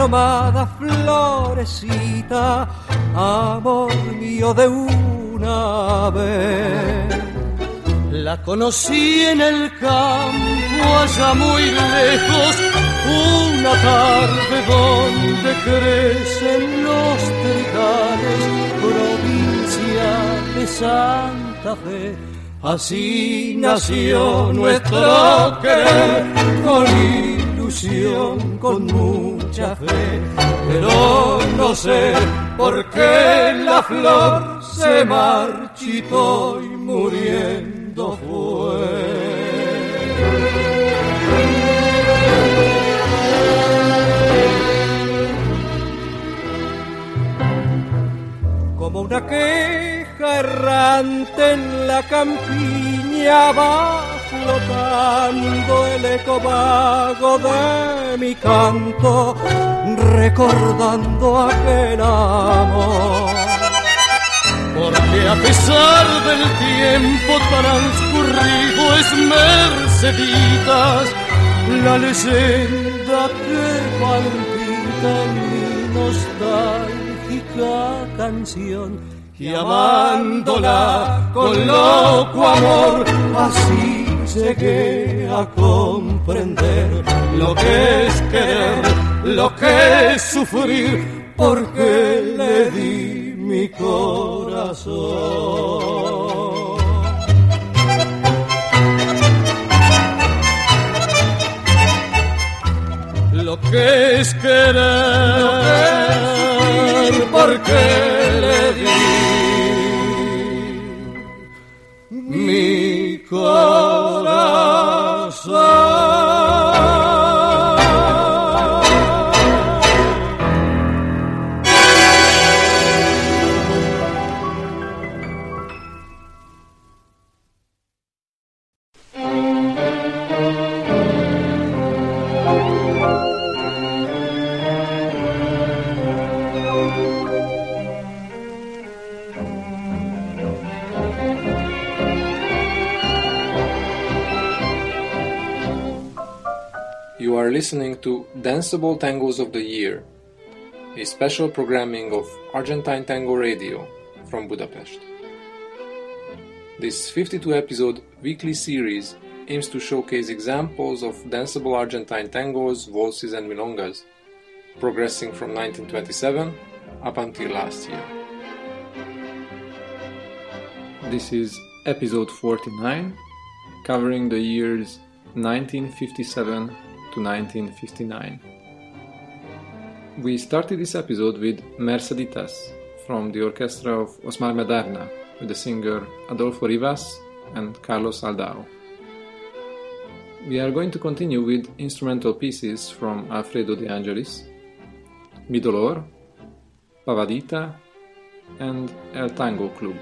aromada florecita, amor mío de una vez. La conocí en el campo allá muy lejos, una tarde donde crecen los trigales, provincia de Santa Fe. Así nació nuestro querer, con mucha fe, pero no sé por qué la flor se marchitó y muriendo fue. como una queja errante en la campiña va flotando el eco vago de mi canto, recordando aquel amor. Porque a pesar del tiempo transcurrido es Merceditas la leyenda que palpita en mi nostálgica canción y amándola con loco amor así llegué a comprender lo que es querer, lo que es sufrir porque le di mi corazón. Lo que es querer, porque le di mi corazón. Are listening to Danceable Tangos of the Year, a special programming of Argentine Tango Radio from Budapest. This 52 episode weekly series aims to showcase examples of danceable Argentine tangos, waltzes, and milongas, progressing from 1927 up until last year. This is episode 49, covering the years 1957 to 1959. We started this episode with Merceditas from the orchestra of Osmar Maderna with the singer Adolfo Rivas and Carlos Aldao. We are going to continue with instrumental pieces from Alfredo De Angelis, Mi Dolor, Pavadita, and El Tango Club.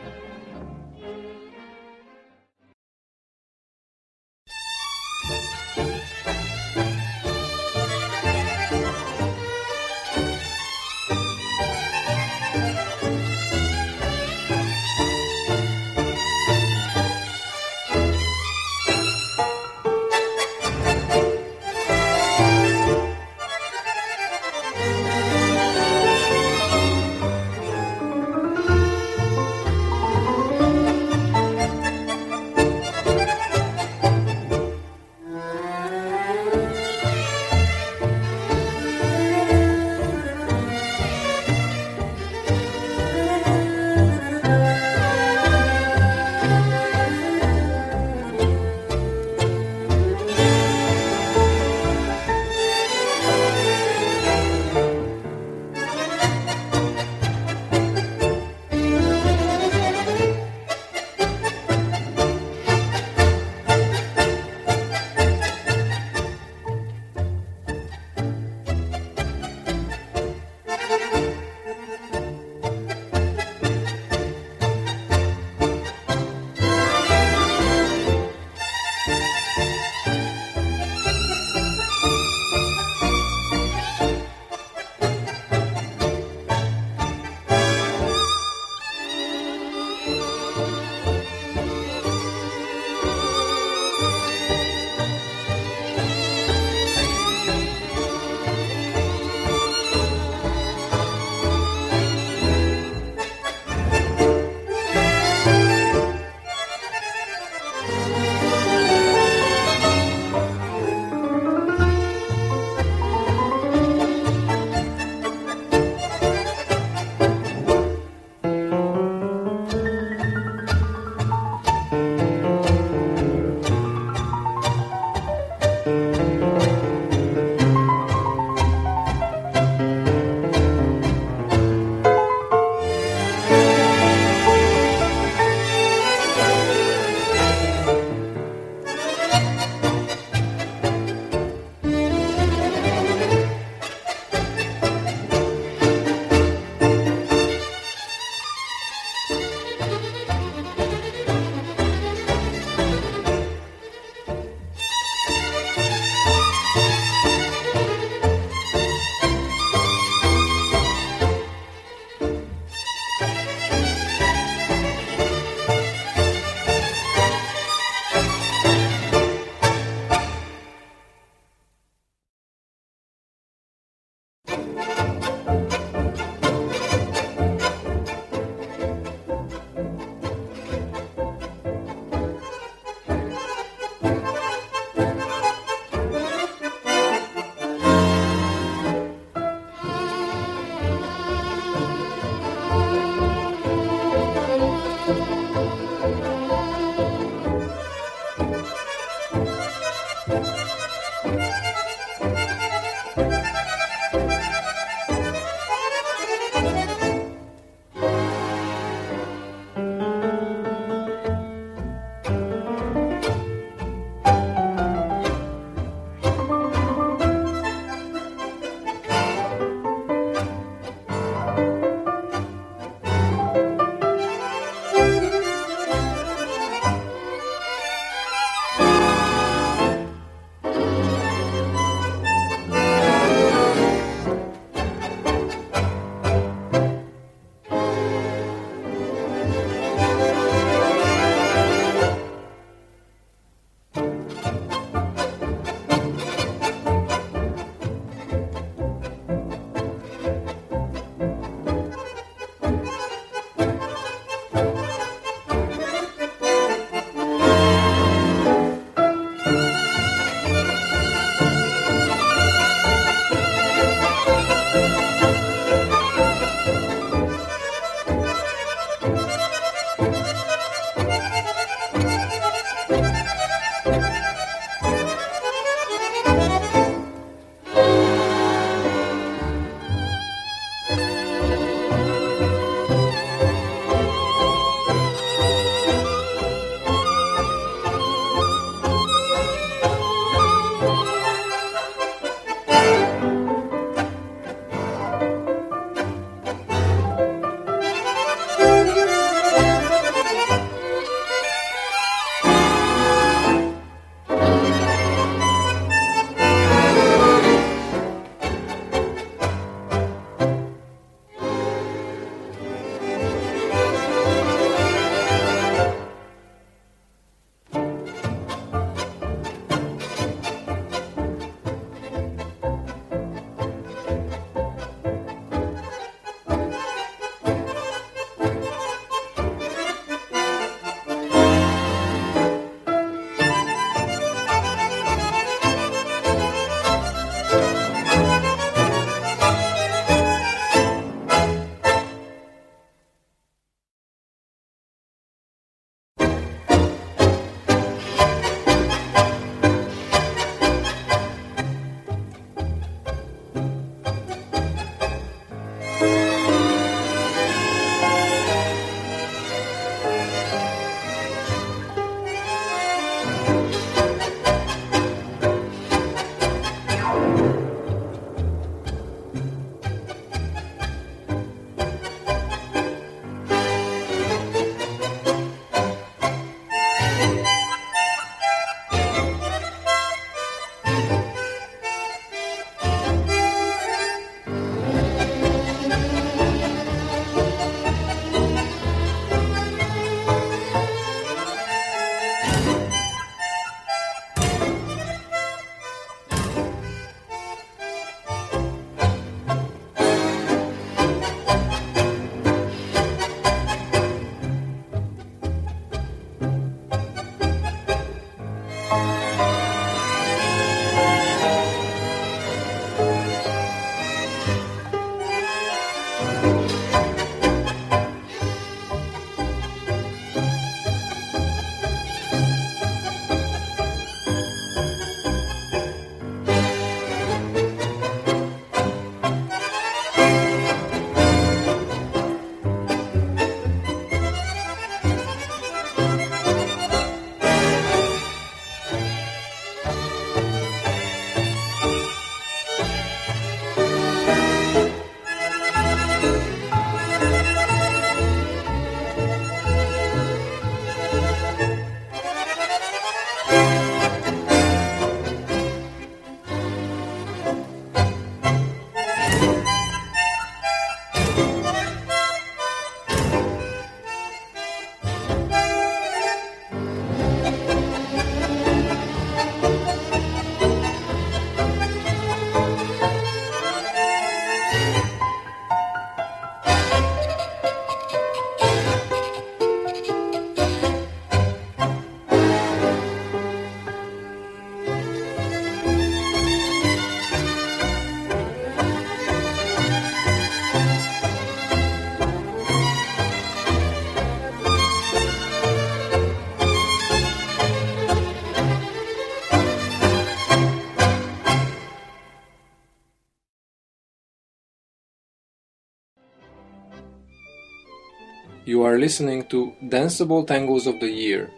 Are listening to Danceable Tangos of the Year,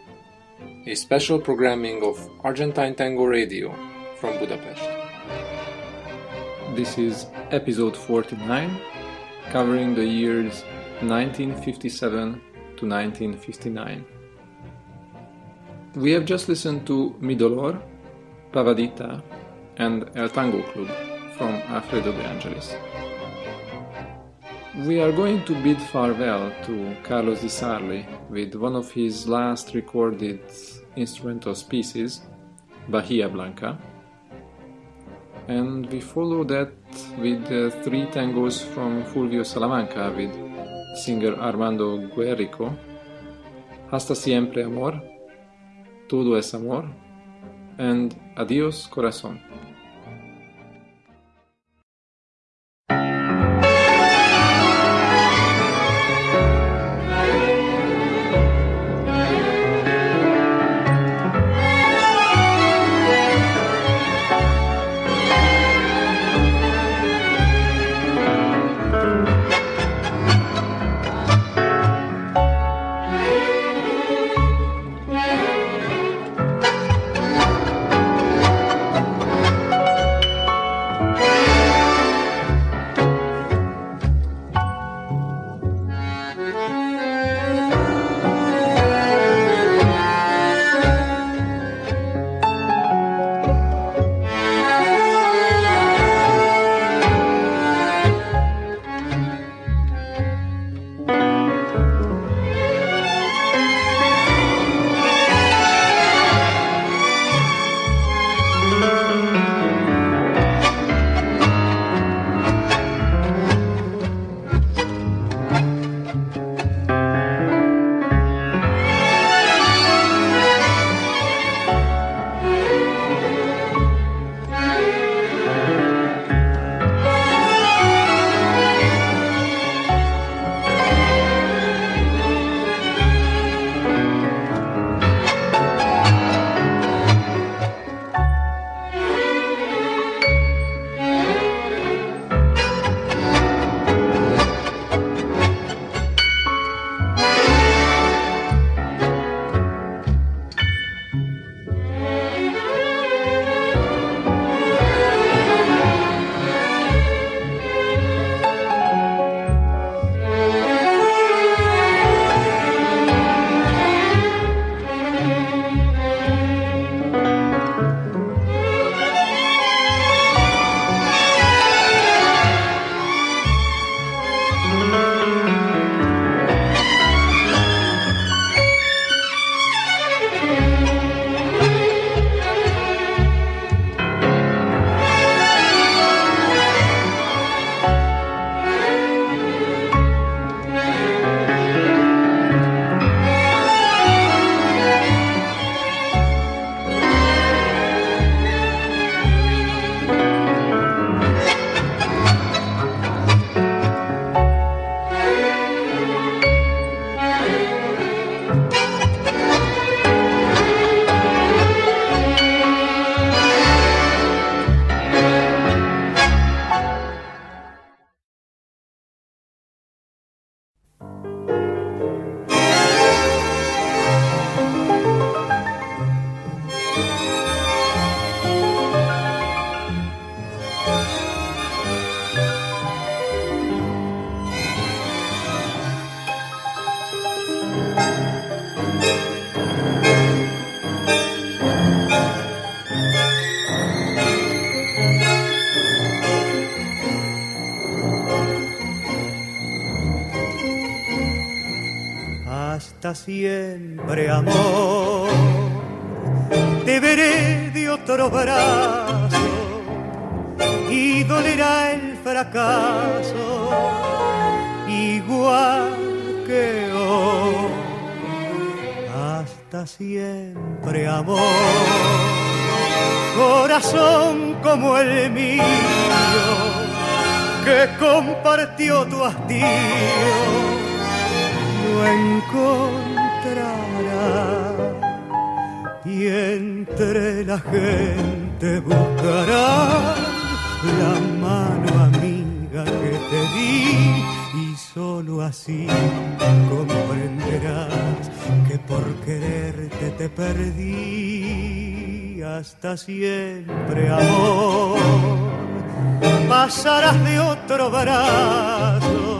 a special programming of Argentine Tango Radio from Budapest. This is episode 49, covering the years 1957 to 1959. We have just listened to Mi Dolor, Pavadita, and El Tango Club from Alfredo de Angelis. We are going to bid farewell to Carlos Di Sarli with one of his last recorded instrumental pieces, Bahia Blanca. And we follow that with uh, three tangos from Fulvio Salamanca with singer Armando Guerrico, Hasta Siempre Amor, Todo es Amor, and Adios Corazón. Siempre amor. Te veré de otro brazo y dolerá el fracaso igual que hoy. Hasta siempre amor, corazón como el mío que compartió tu hastío no encontrará. Y entre la gente buscará la mano amiga que te di. Y solo así comprenderás que por quererte te perdí hasta siempre amor. Pasarás de otro brazo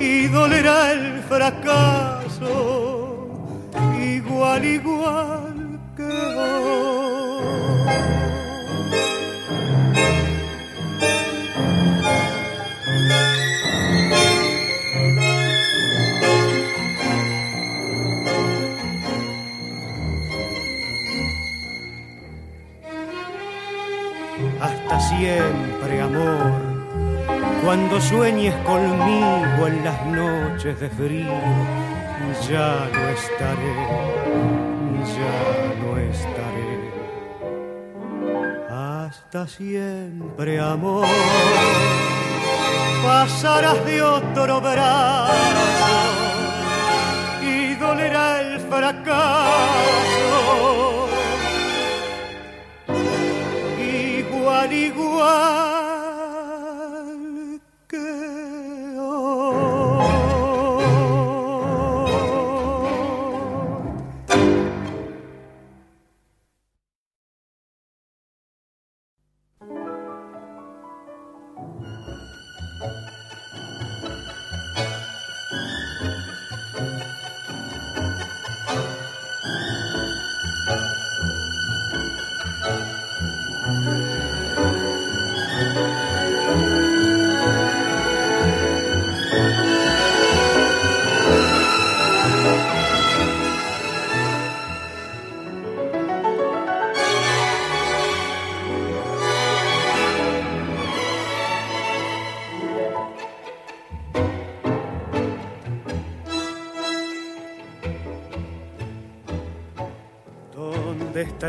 y dolerá el fracaso igual, igual que. Hasta siempre, amor cuando sueñes conmigo en las noches de frío, ya no estaré, ya no estaré. Hasta siempre, amor, pasarás de otro brazo y dolerá el fracaso.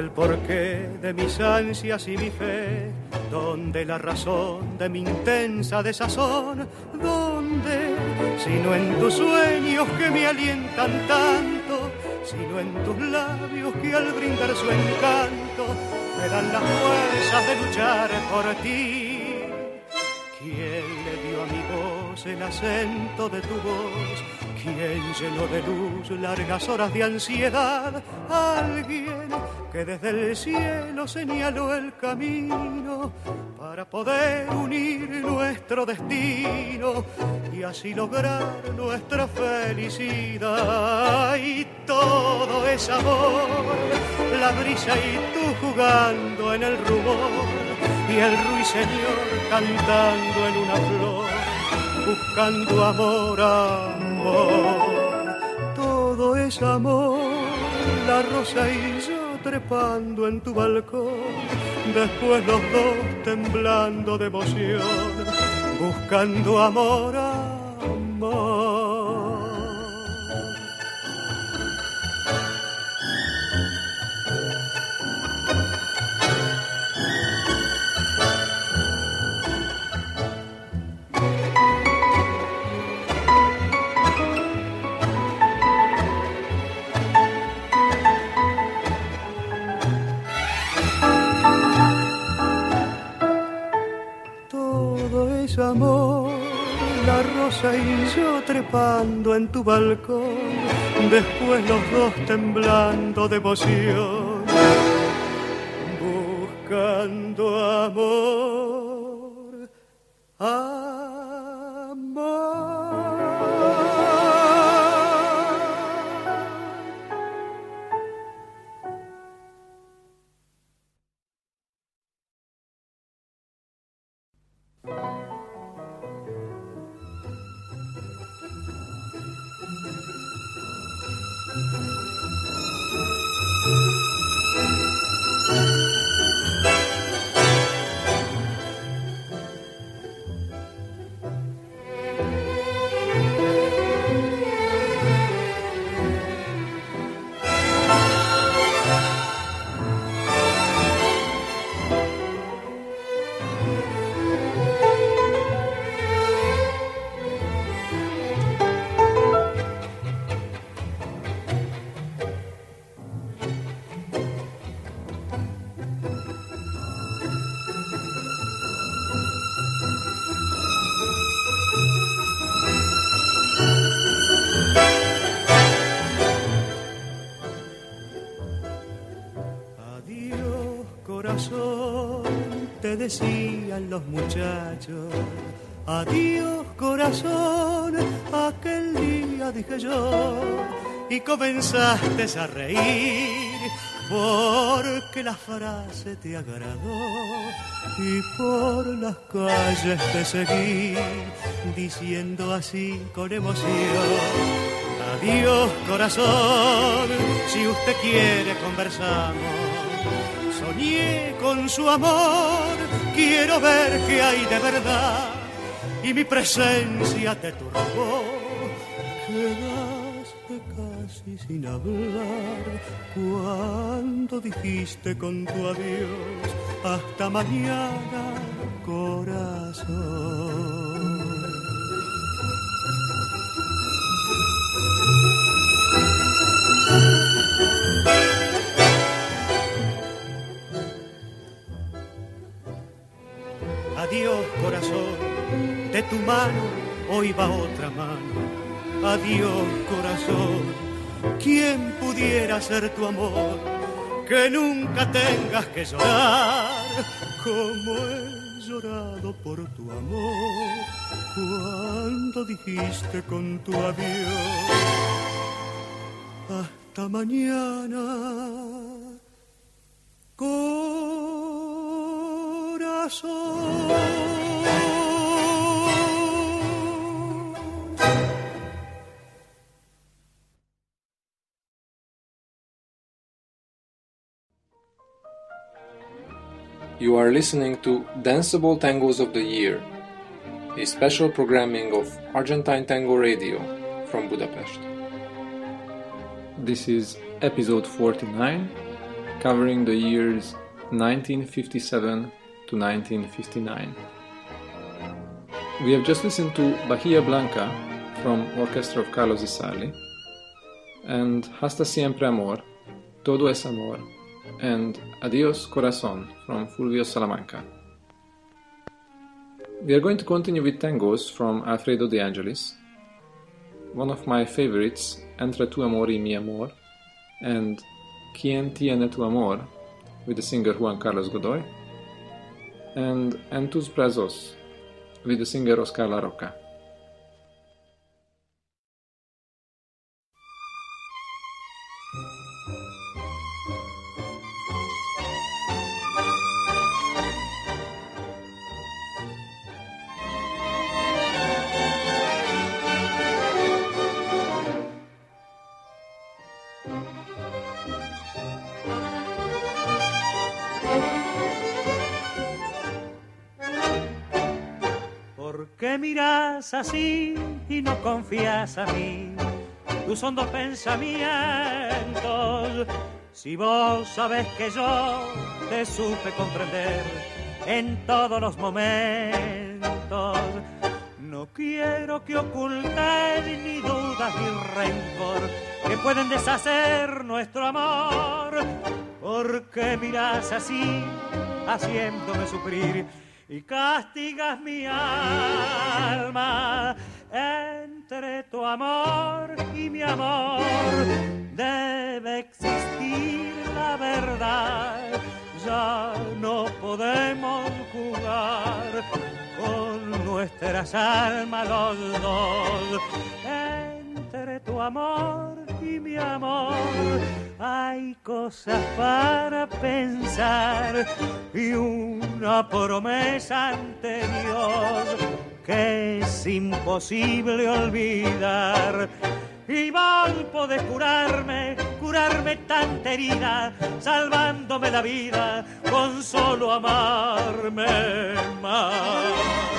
El porqué de mis ansias y mi fe, donde la razón de mi intensa desazón, donde, sino en tus sueños que me alientan tanto, sino en tus labios que al brindar su encanto me dan las fuerzas de luchar por ti. ¿Quién le dio a mi voz el acento de tu voz? ¿Quién llenó de luz largas horas de ansiedad? Alguien que desde el cielo señaló el camino para poder unir nuestro destino y así lograr nuestra felicidad. Y todo es amor, la brisa y tú jugando en el rumor y el ruiseñor cantando en una flor, buscando amor, amor. Todo es amor, la rosa y yo trepando en tu balcón, después los dos temblando de emoción, buscando amor, amor. Trepando en tu balcón, después los dos temblando de emoción, buscando amor. Decían los muchachos. Adiós corazón, aquel día dije yo. Y comenzaste a reír porque la frase te agradó. Y por las calles te seguí diciendo así con emoción. Adiós corazón, si usted quiere conversamos. Con su amor, quiero ver qué hay de verdad. Y mi presencia te turbó, quedaste casi sin hablar. Cuando dijiste con tu adiós, hasta mañana, corazón. Adiós corazón, de tu mano hoy va otra mano. Adiós corazón, ¿quién pudiera ser tu amor? Que nunca tengas que llorar como he llorado por tu amor cuando dijiste con tu adiós. Hasta mañana. You are listening to Danceable Tangos of the Year, a special programming of Argentine Tango Radio from Budapest. This is episode 49, covering the years 1957 to 1959. We have just listened to Bahia Blanca from Orchestra of Carlos Di Sarli and Hasta Siempre Amor, Todo es Amor, and Adios Corazon from Fulvio Salamanca. We are going to continue with tangos from Alfredo De Angelis, one of my favorites, Entre tu amor y mi amor, and Quien tiene tu amor, with the singer Juan Carlos Godoy, and En tus brazos, with the singer Oscar La Roca. ¿Por qué miras así y no confías a mí? Tus hondos pensamientos. Si vos sabes que yo te supe comprender en todos los momentos. No quiero que ocultes ni dudas ni rencor que pueden deshacer nuestro amor. ¿Por qué miras así, haciéndome sufrir? Y castigas mi alma. entre tu amor y mi amor debe existir la verdad. Ya no podemos jugar con nuestras almas los dos. Entre tu amor y mi amor hay cosas para pensar y una promesa ante Dios que es imposible olvidar. Y vos podés curarme, curarme tanta herida, salvándome la vida con solo amarme más.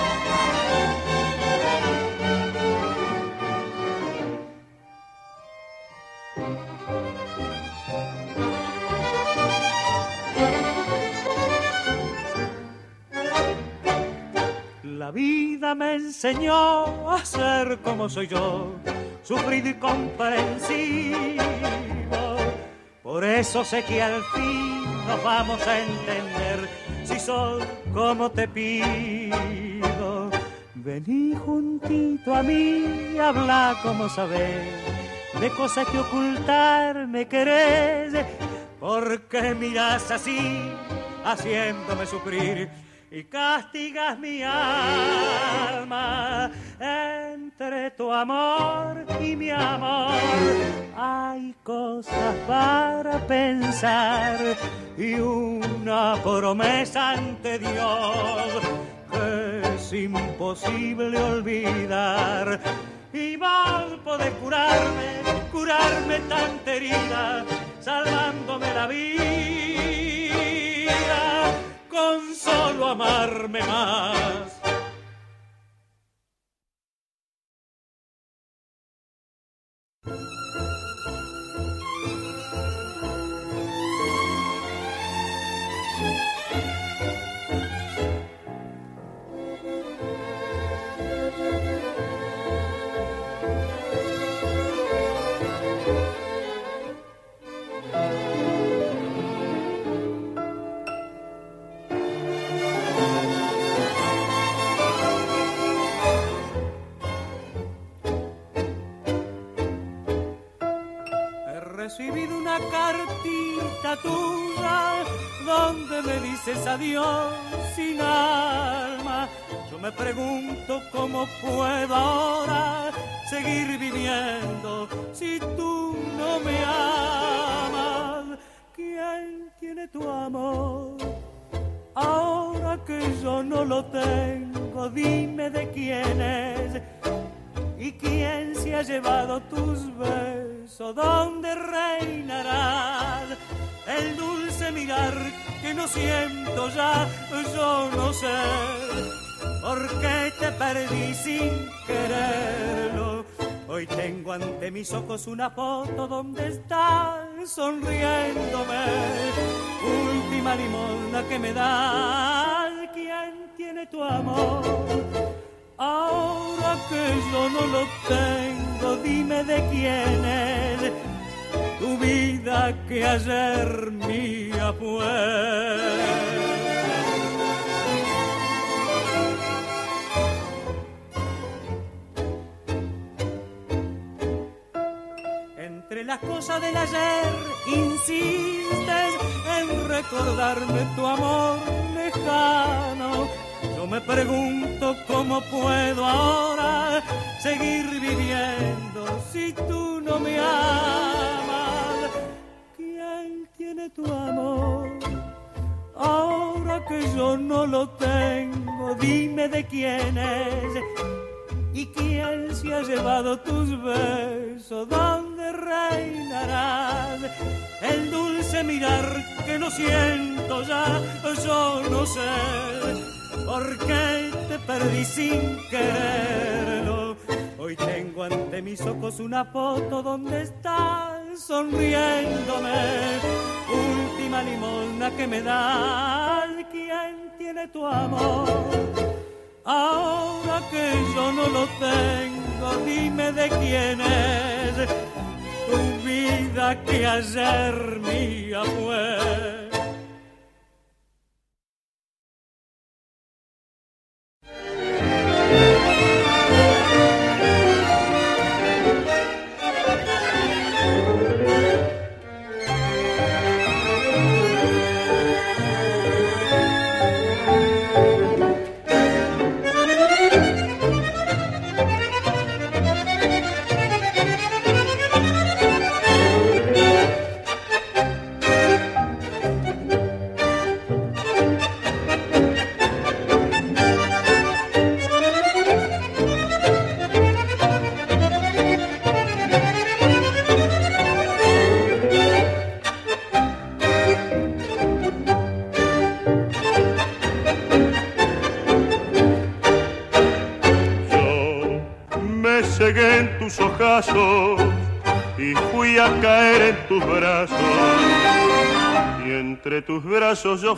La vida me enseñó a ser como soy yo, sufrido y comprensivo. Por eso sé que al fin nos vamos a entender si soy como te pido. Vení juntito a mí habla como sabes de cosas que ocultar me querés. Porque miras así, haciéndome sufrir y castigas mi alma entre tu amor y mi amor. Hay cosas para pensar y una promesa ante Dios que es imposible olvidar. Y mal poder curarme, curarme tanta herida, salvándome la vida con solo amarme más. Donde me dices adiós sin alma. Yo me pregunto cómo puedo ahora seguir viviendo si tú no me amas. ¿Quién tiene tu amor? Ahora que yo no lo tengo, dime de quién es. ¿Y quién se ha llevado tus besos? ¿Dónde reinará el dulce mirar que no siento ya? Yo no sé por qué te perdí sin quererlo. Hoy tengo ante mis ojos una foto donde estás sonriéndome. Última limosna que me das. ¿Quién tiene tu amor? Ahora que yo no lo tengo, dime de quién es tu vida que ayer mía fue. Entre las cosas del ayer insistes en recordarme tu amor lejano. Yo me pregunto cómo puedo ahora seguir viviendo si tú no me amas. ¿Quién tiene tu amor? Ahora que yo no lo tengo, dime de quién es. ¿Y quién se ha llevado tus besos? ¿Dónde reinarás? El dulce mirar que no siento ya, yo no sé por qué te perdí sin quererlo. Hoy tengo ante mis ojos una foto donde estás sonriéndome. Última limosna que me das, ¿quién tiene tu amor? Ahora que yo no lo tengo, dime de quién es tu vida que ayer mía fue.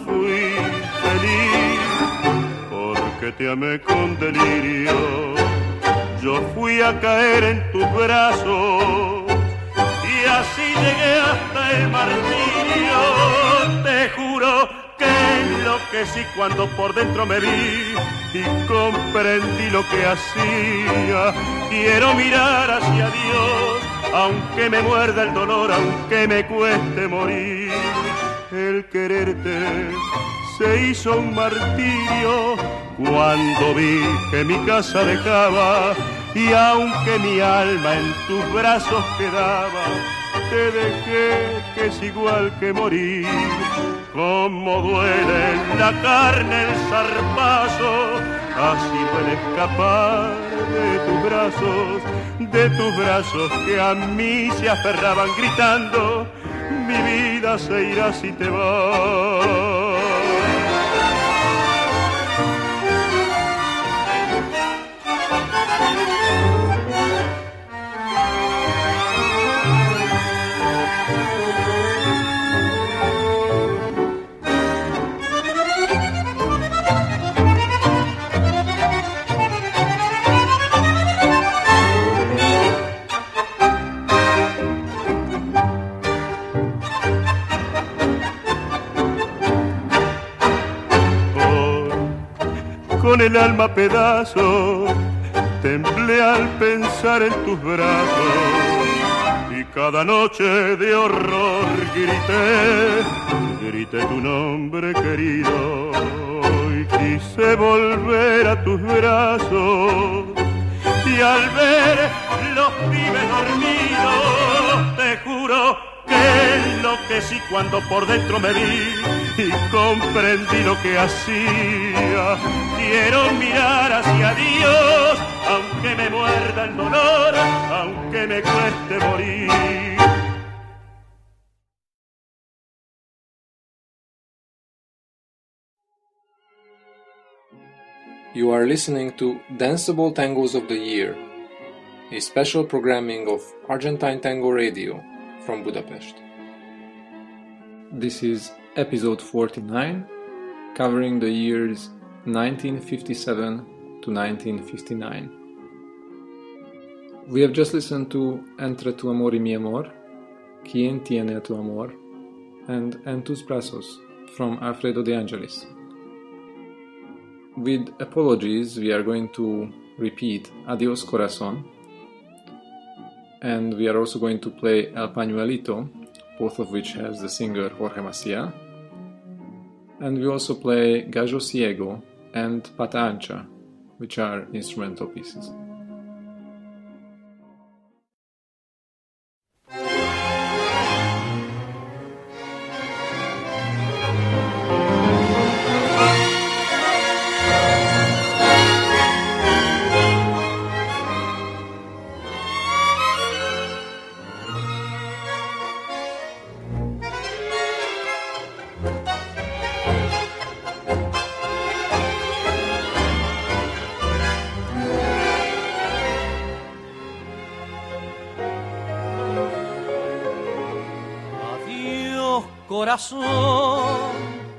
Fui feliz porque te amé con delirio. Yo fui a caer en tus brazos y así llegué hasta el martirio. Te juro que lo que sí cuando por dentro me vi y comprendí lo que hacía. Quiero mirar hacia Dios, aunque me muerda el dolor, aunque me cueste morir. El quererte se hizo un martirio cuando vi que mi casa dejaba y aunque mi alma en tus brazos quedaba, te dejé que es igual que morir. Como duele en la carne el zarpazo, así duele escapar de tus brazos, de tus brazos que a mí se aferraban gritando, mi vida se irá si te vas. Con el alma a pedazos, temblé al pensar en tus brazos. Y cada noche de horror grité, grité tu nombre querido y quise volver a tus brazos. Y al ver los pibes dormidos te juro que lo que sí cuando por dentro me vi y comprendí lo que hacía. Quiero mirar hacia Dios, aunque me muerda el dolor, aunque me cueste morir. You are listening to Danceable Tangos of the Year, a special programming of Argentine Tango Radio from Budapest. This is episode 49, covering the years 1957 to 1959. We have just listened to Entre tu amor y mi amor, Quien tiene tu amor, and En tus brazos from Alfredo de Angelis. With apologies, we are going to repeat Adios Corazon, and we are also going to play El Pañuelito, both of which has the singer Jorge Macia, and we also play Gallo Ciego and Pata Ancha, which are instrumental pieces.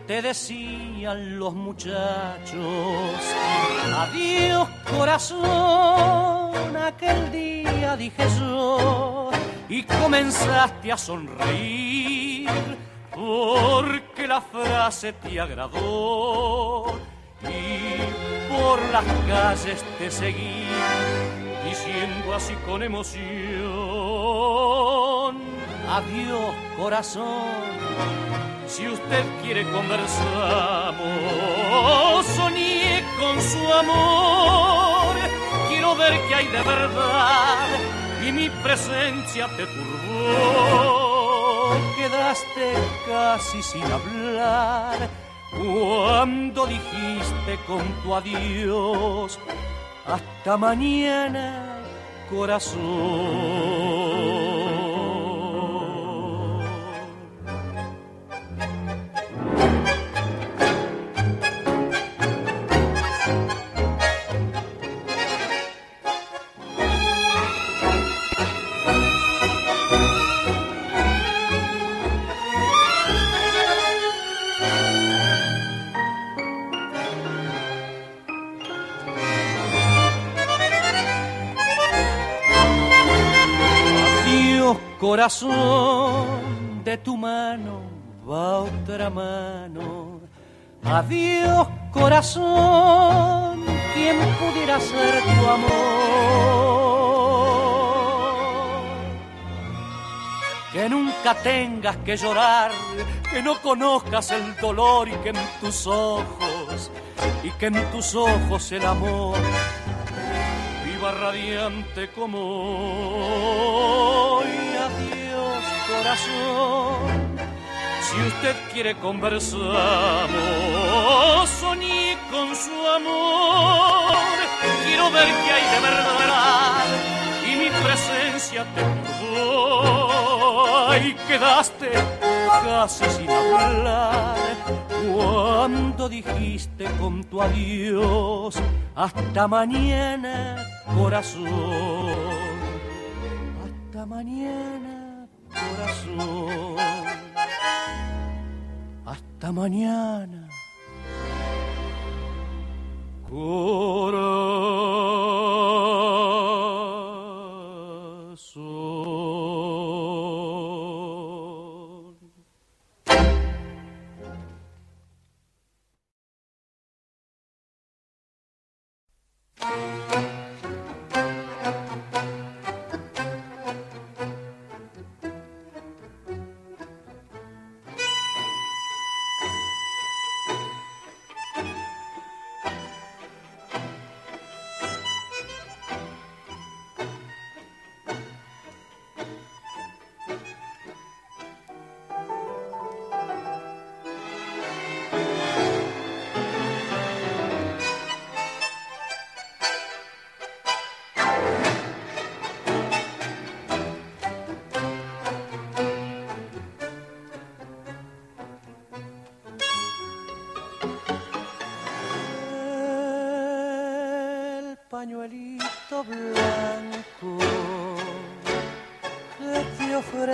Te decían los muchachos. Adiós, corazón, aquel día dije yo. Y comenzaste a sonreír porque la frase te agradó. Y por las calles te seguí diciendo así con emoción, adiós corazón, si usted quiere conversamos, soñé con su amor, quiero ver qué hay de verdad y mi presencia te turbó, quedaste casi sin hablar. Cuando dijiste con tu adiós, hasta mañana, corazón. Corazón, de tu mano va otra mano. Adiós corazón, ¿quién pudiera ser tu amor? Que nunca tengas que llorar, que no conozcas el dolor y que en tus ojos, y que en tus ojos el amor radiante como hoy. Adiós corazón, si usted quiere conversar, soñé con su amor, quiero ver qué hay de verdad y mi presencia te y quedaste casi sin hablar cuando dijiste con tu adiós hasta mañana corazón. Hasta mañana corazón. Hasta mañana corazón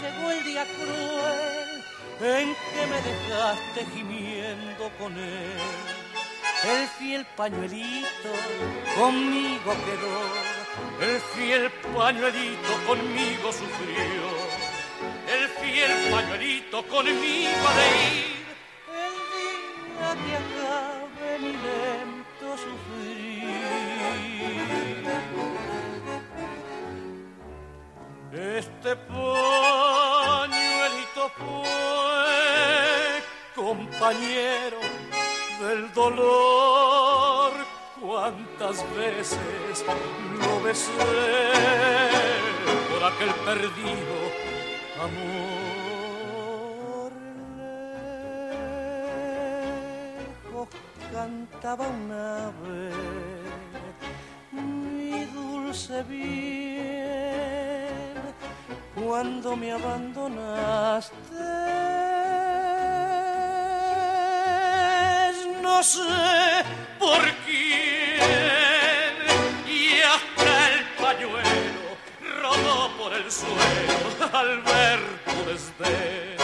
llegó el día cruel en que me dejaste gimiendo con él. El fiel pañuelito conmigo quedó, el fiel pañuelito conmigo sufrió el fiel pañuelito conmigo de ir. El día que acabe mi lento sufrir. Este pañuelito compañero del dolor. Cuántas veces lo besé por aquel perdido amor lejos cantaba un ave mi dulce bien cuando me abandonaste no sé por quién y hasta el pañuelo rodó por el suelo al ver tu desdén.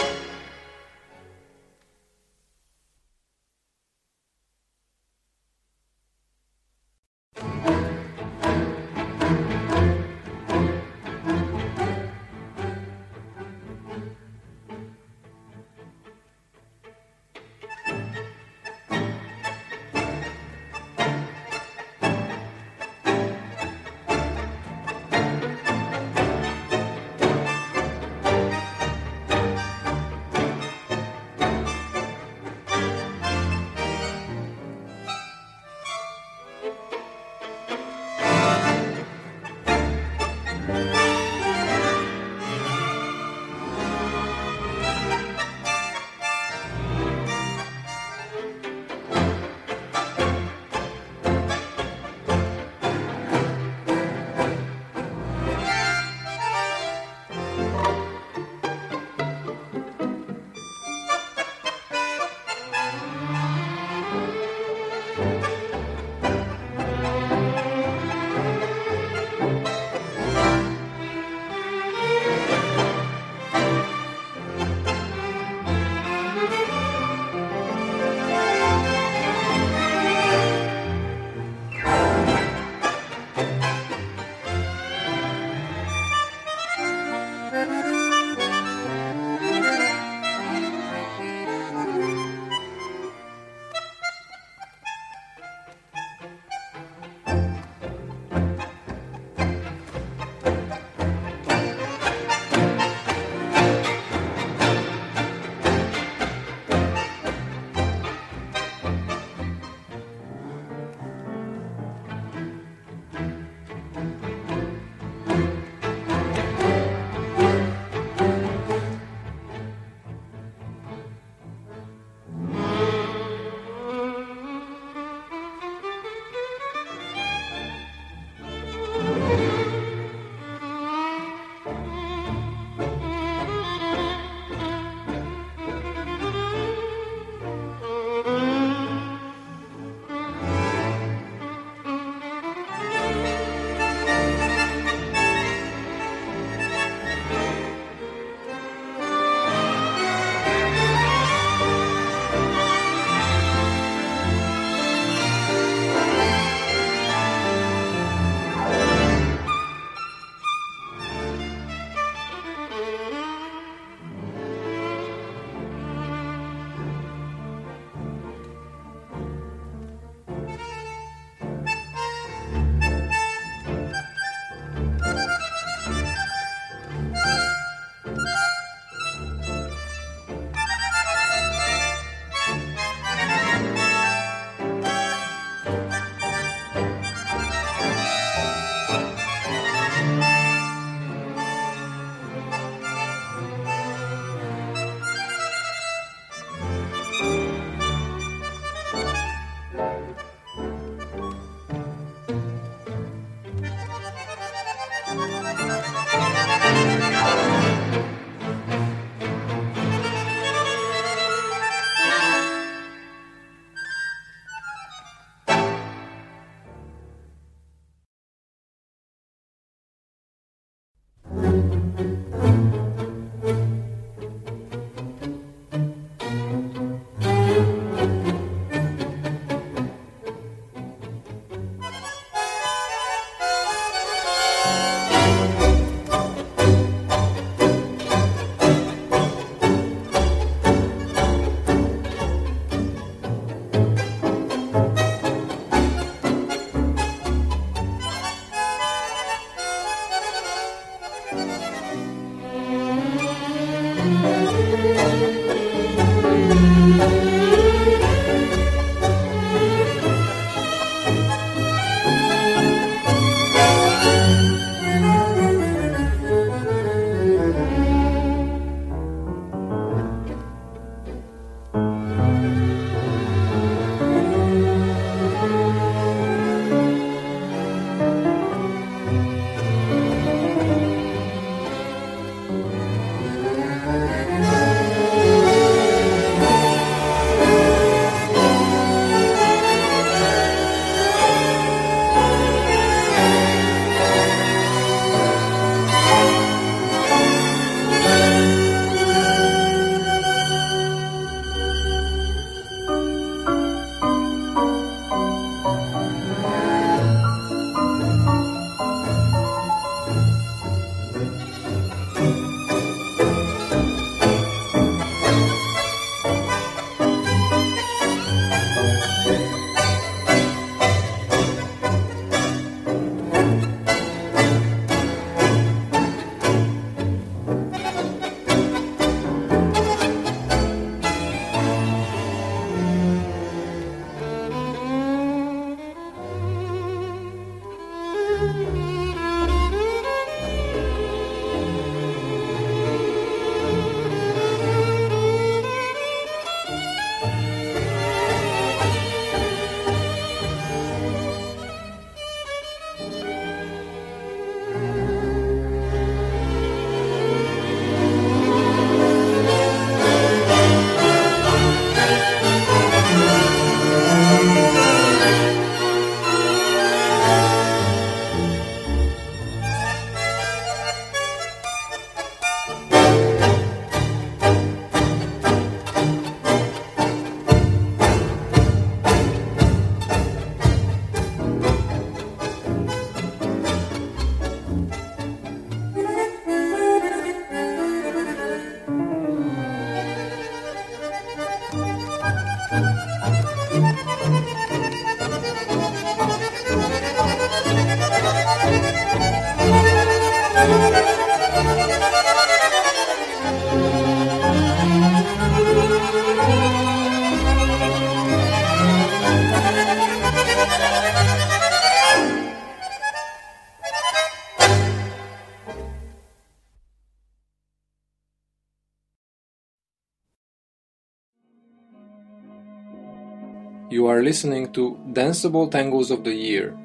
You are listening to Danceable Tangos of the Year,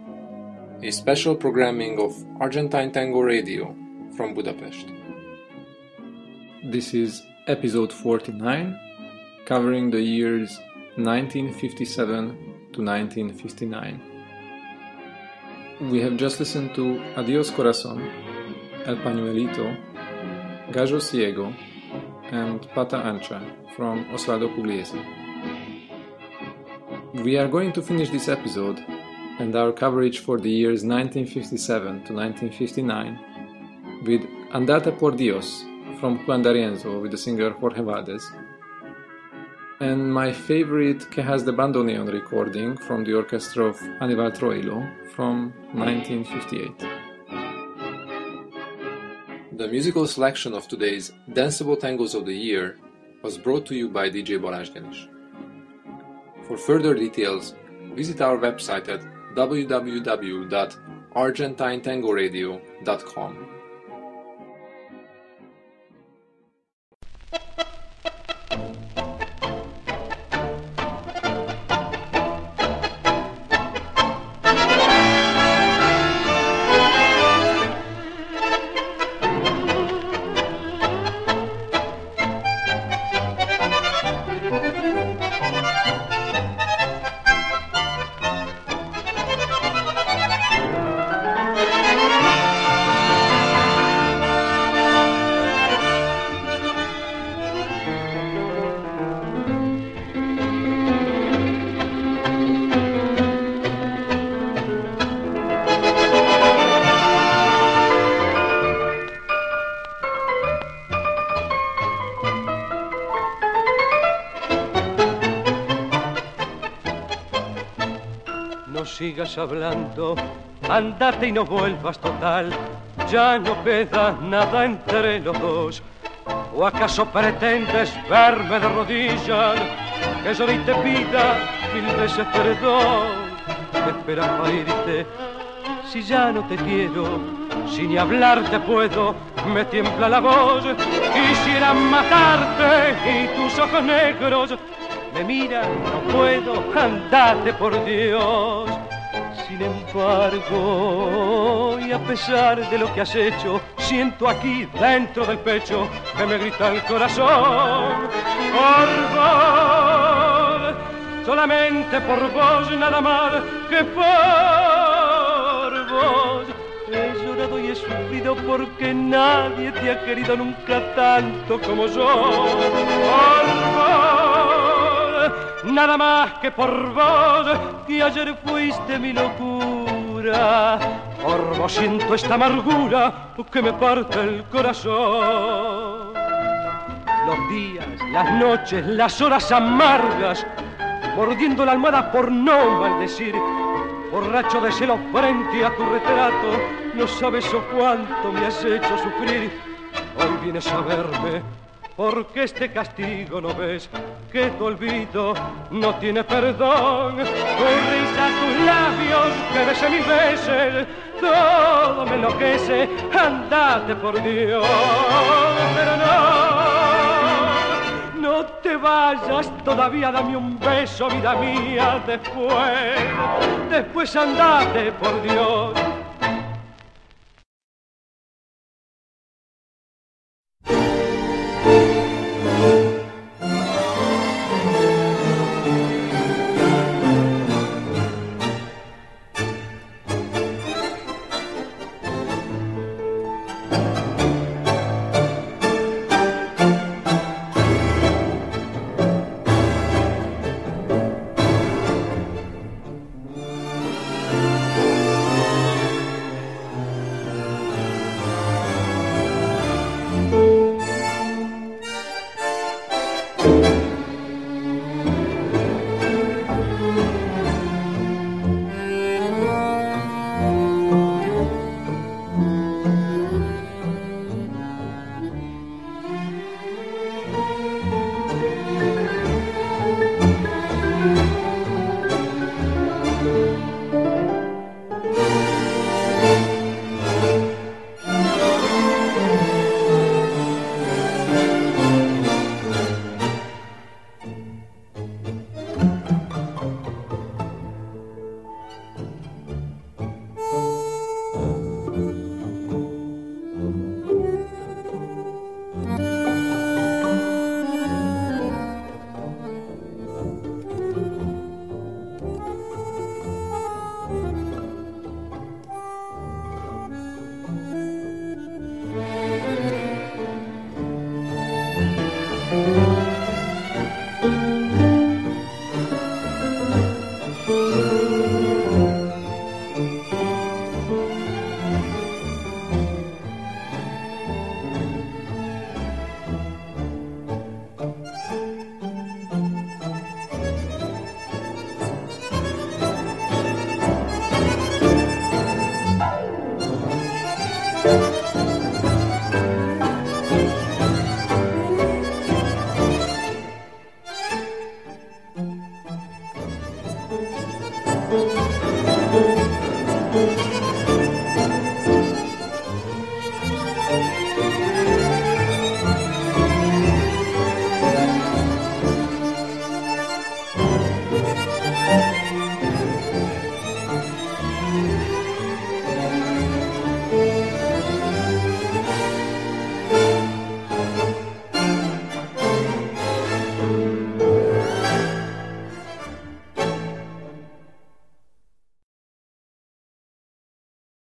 a special programming of Argentine Tango Radio from Budapest. This is episode 49, covering the years 1957 to 1959. We have just listened to Adios Corazon, El Pañuelito, Gallo Ciego, and Pata Ancha from Osvaldo Pugliese. We are going to finish this episode and our coverage for the years 1957 to 1959 with Andata por Dios from Juan D'Arienzo with the singer Jorge Valdez and my favorite Quejas de Bandoneon recording from the orchestra of Aníbal Troilo from 1958. The musical selection of today's Danceable Tangos of the Year was brought to you by DJ Balázs Genis. For further details, visit our website at www.argentinetangoradio.com. sigas hablando, andate y no vuelvas total, ya no queda nada entre los dos. ¿O acaso pretendes verme de rodillas? Que yo te pida mil veces perdón. ¿Qué esperas para irte? Si ya no te quiero, si ni hablarte puedo, me tiembla la voz. Quisiera matarte y tus ojos negros me miran, no puedo, andate por Dios. Sin embargo, y a pesar de lo que has hecho, siento aquí dentro del pecho que me grita el corazón. Por vos, solamente por vos, nada más que por vos. He llorado y he sufrido porque nadie te ha querido nunca tanto como yo. Por vos, nada más que por vos, que ayer fuiste mi locura. Por vos siento esta amargura que me parte el corazón. Los días, las noches, las horas amargas, mordiendo la almohada por no maldecir, borracho de celo frente a tu retrato, no sabes o cuánto me has hecho sufrir. Hoy vienes a verme porque este castigo no ves que tu olvido no tiene perdón. Tu risa, tus labios que besé mil veces, todo me enloquece, andate por Dios, pero no, no te vayas todavía, dame un beso, vida mía, después, después andate por Dios.